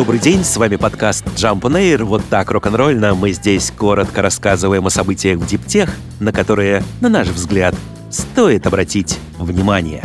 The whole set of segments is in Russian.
Добрый день, с вами подкаст Jump on Air. Вот так рок-н-ролльно мы здесь коротко рассказываем о событиях в диптех, на которые, на наш взгляд, стоит обратить внимание.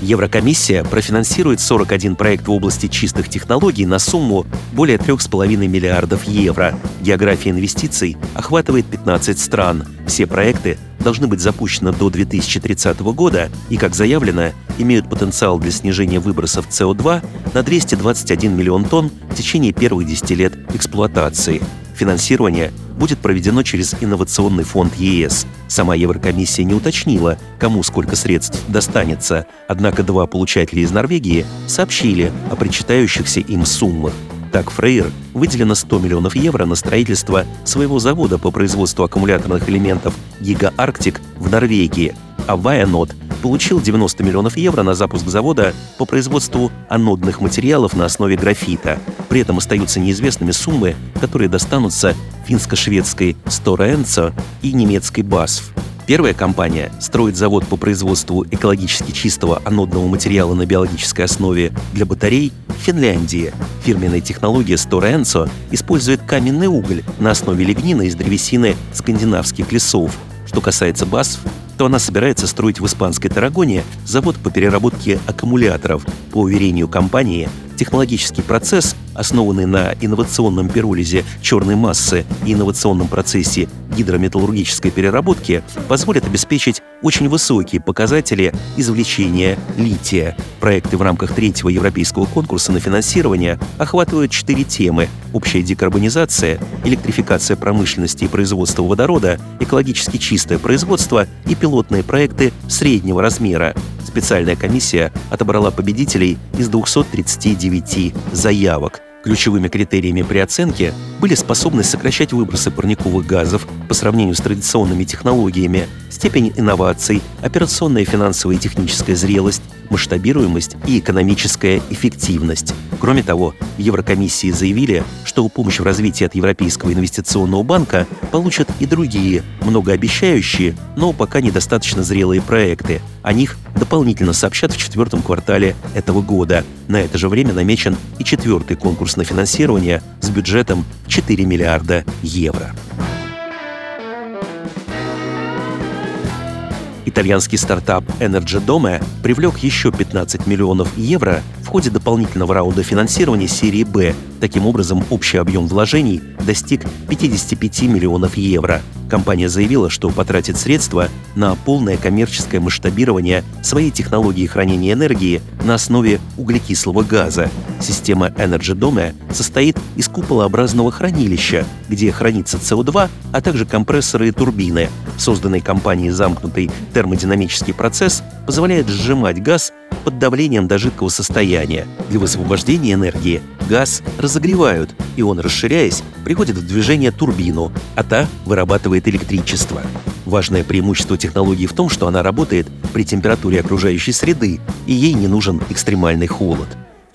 Еврокомиссия профинансирует 41 проект в области чистых технологий на сумму более 3,5 миллиардов евро. География инвестиций охватывает 15 стран. Все проекты должны быть запущены до 2030 года и, как заявлено, имеют потенциал для снижения выбросов СО2 на 221 миллион тонн в течение первых 10 лет эксплуатации. Финансирование будет проведено через Инновационный фонд ЕС. Сама Еврокомиссия не уточнила, кому сколько средств достанется, однако два получателя из Норвегии сообщили о причитающихся им суммах. Так, Фрейер выделено 100 миллионов евро на строительство своего завода по производству аккумуляторных элементов Giga Arctic в Норвегии, а Ваянот получил 90 миллионов евро на запуск завода по производству анодных материалов на основе графита. При этом остаются неизвестными суммы, которые достанутся финско-шведской Enso и немецкой BASF. Первая компания строит завод по производству экологически чистого анодного материала на биологической основе для батарей в Финляндии. Фирменная технология Enso использует каменный уголь на основе лигнина из древесины скандинавских лесов. Что касается BASF, то она собирается строить в испанской Тарагоне завод по переработке аккумуляторов. По уверению компании, технологический процесс, основанный на инновационном пиролизе черной массы и инновационном процессе гидрометаллургической переработки, позволит обеспечить очень высокие показатели извлечения лития. Проекты в рамках третьего европейского конкурса на финансирование охватывают четыре темы – общая декарбонизация, электрификация промышленности и производства водорода, экологически чистое производство и пилотные проекты среднего размера. Специальная комиссия отобрала победителей из 239 заявок. Ключевыми критериями при оценке были способность сокращать выбросы парниковых газов по сравнению с традиционными технологиями, степень инноваций, операционная финансовая и техническая зрелость, масштабируемость и экономическая эффективность. Кроме того, в Еврокомиссии заявили, что помощь в развитии от Европейского инвестиционного банка получат и другие, многообещающие, но пока недостаточно зрелые проекты. О них дополнительно сообщат в четвертом квартале этого года. На это же время намечен и четвертый конкурс на финансирование с бюджетом 4 миллиарда евро. Итальянский стартап Energy Dome привлек еще 15 миллионов евро в ходе дополнительного раунда финансирования серии «Б». Таким образом, общий объем вложений достиг 55 миллионов евро. Компания заявила, что потратит средства на полное коммерческое масштабирование своей технологии хранения энергии на основе углекислого газа. Система Energy Dome состоит из куполообразного хранилища, где хранится СО2, а также компрессоры и турбины. Созданный компанией замкнутый термодинамический процесс позволяет сжимать газ под давлением до жидкого состояния. Для высвобождения энергии газ разогревают, и он, расширяясь, приходит в движение турбину, а та вырабатывает электричество. Важное преимущество технологии в том, что она работает при температуре окружающей среды, и ей не нужен экстремальный холод.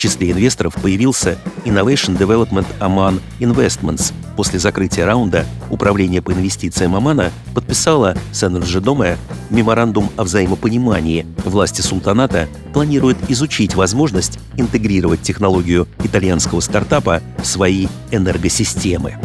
Числе инвесторов появился Innovation Development Oman Investments. После закрытия раунда Управление по инвестициям Омана подписало с Энерджидоме меморандум о взаимопонимании. Власти султаната планируют изучить возможность интегрировать технологию итальянского стартапа в свои энергосистемы.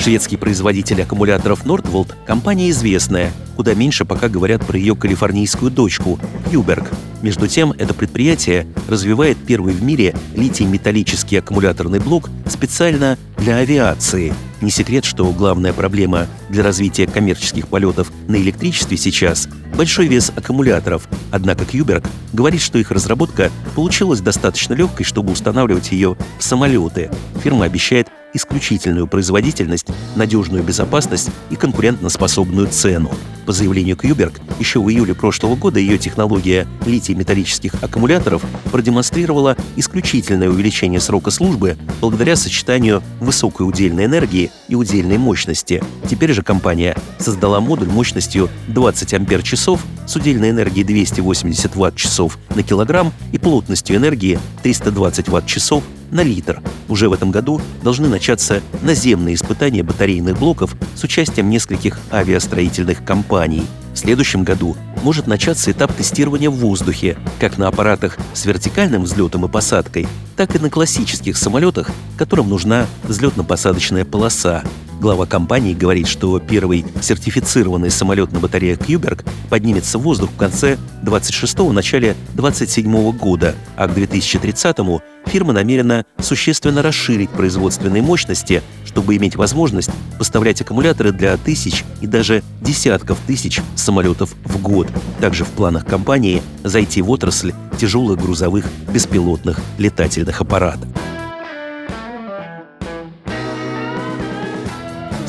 Шведский производитель аккумуляторов Nordvolt – компания известная, куда меньше пока говорят про ее калифорнийскую дочку – Юберг. Между тем, это предприятие развивает первый в мире литий-металлический аккумуляторный блок специально для авиации. Не секрет, что главная проблема для развития коммерческих полетов на электричестве сейчас – большой вес аккумуляторов. Однако Кьюберг говорит, что их разработка получилась достаточно легкой, чтобы устанавливать ее в самолеты. Фирма обещает исключительную производительность, надежную безопасность и конкурентоспособную цену. По заявлению Кьюберг, еще в июле прошлого года ее технология литий-металлических аккумуляторов продемонстрировала исключительное увеличение срока службы благодаря сочетанию высокой удельной энергии и удельной мощности. Теперь же компания создала модуль мощностью 20 ампер-часов с удельной энергией 280 ватт-часов на килограмм и плотностью энергии 320 ватт-часов на литр. Уже в этом году должны начаться наземные испытания батарейных блоков с участием нескольких авиастроительных компаний. В следующем году может начаться этап тестирования в воздухе, как на аппаратах с вертикальным взлетом и посадкой, так и на классических самолетах, которым нужна взлетно-посадочная полоса. Глава компании говорит, что первый сертифицированный самолет на батарее Кьюберг поднимется в воздух в конце 26-го, начале 27 года, а к 2030-му фирма намерена существенно расширить производственные мощности, чтобы иметь возможность поставлять аккумуляторы для тысяч и даже десятков тысяч самолетов в год. Также в планах компании зайти в отрасль тяжелых грузовых беспилотных летательных аппаратов.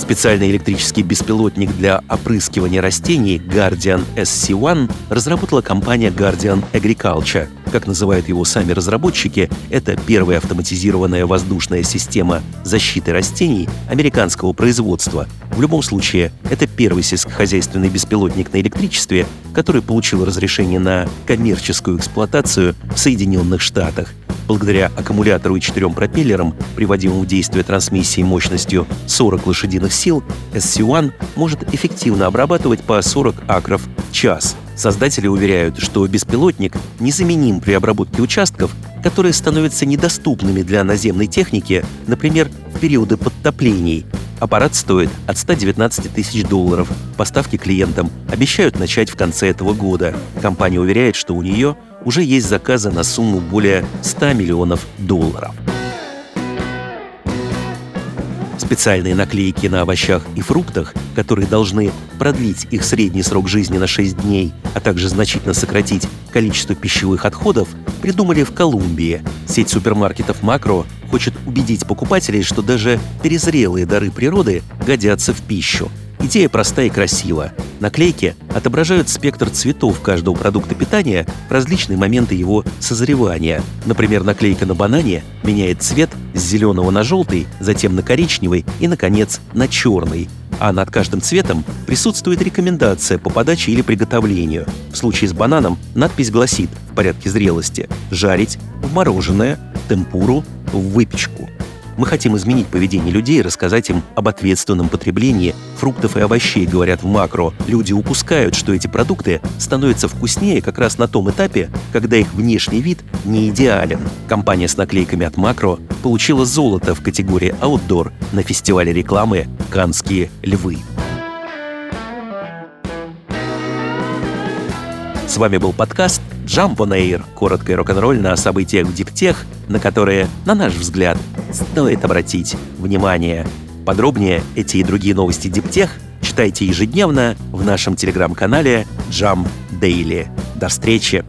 Специальный электрический беспилотник для опрыскивания растений Guardian SC-1 разработала компания Guardian Agriculture. Как называют его сами разработчики, это первая автоматизированная воздушная система защиты растений американского производства. В любом случае, это первый сельскохозяйственный беспилотник на электричестве, который получил разрешение на коммерческую эксплуатацию в Соединенных Штатах. Благодаря аккумулятору и четырем пропеллерам, приводимым в действие трансмиссией мощностью 40 лошадиных сил, SC-1 может эффективно обрабатывать по 40 акров в час. Создатели уверяют, что беспилотник незаменим при обработке участков, которые становятся недоступными для наземной техники, например, в периоды подтоплений. Аппарат стоит от 119 тысяч долларов. Поставки клиентам обещают начать в конце этого года. Компания уверяет, что у нее уже есть заказы на сумму более 100 миллионов долларов. Специальные наклейки на овощах и фруктах, которые должны продлить их средний срок жизни на 6 дней, а также значительно сократить количество пищевых отходов, придумали в Колумбии. Сеть супермаркетов «Макро» хочет убедить покупателей, что даже перезрелые дары природы годятся в пищу. Идея проста и красива. Наклейки отображают спектр цветов каждого продукта питания в различные моменты его созревания. Например, наклейка на банане меняет цвет с зеленого на желтый, затем на коричневый и, наконец, на черный. А над каждым цветом присутствует рекомендация по подаче или приготовлению. В случае с бананом надпись гласит в порядке зрелости «жарить», «в мороженое», «темпуру», «в выпечку». Мы хотим изменить поведение людей и рассказать им об ответственном потреблении фруктов и овощей, говорят в макро. Люди упускают, что эти продукты становятся вкуснее как раз на том этапе, когда их внешний вид не идеален. Компания с наклейками от макро получила золото в категории Outdoor на фестивале рекламы «Канские львы». С вами был подкаст Jump on Air, коротко и рок-н-ролльно о событиях в диптех, на которые, на наш взгляд, стоит обратить внимание. Подробнее эти и другие новости диптех читайте ежедневно в нашем телеграм-канале Jump Daily. До встречи!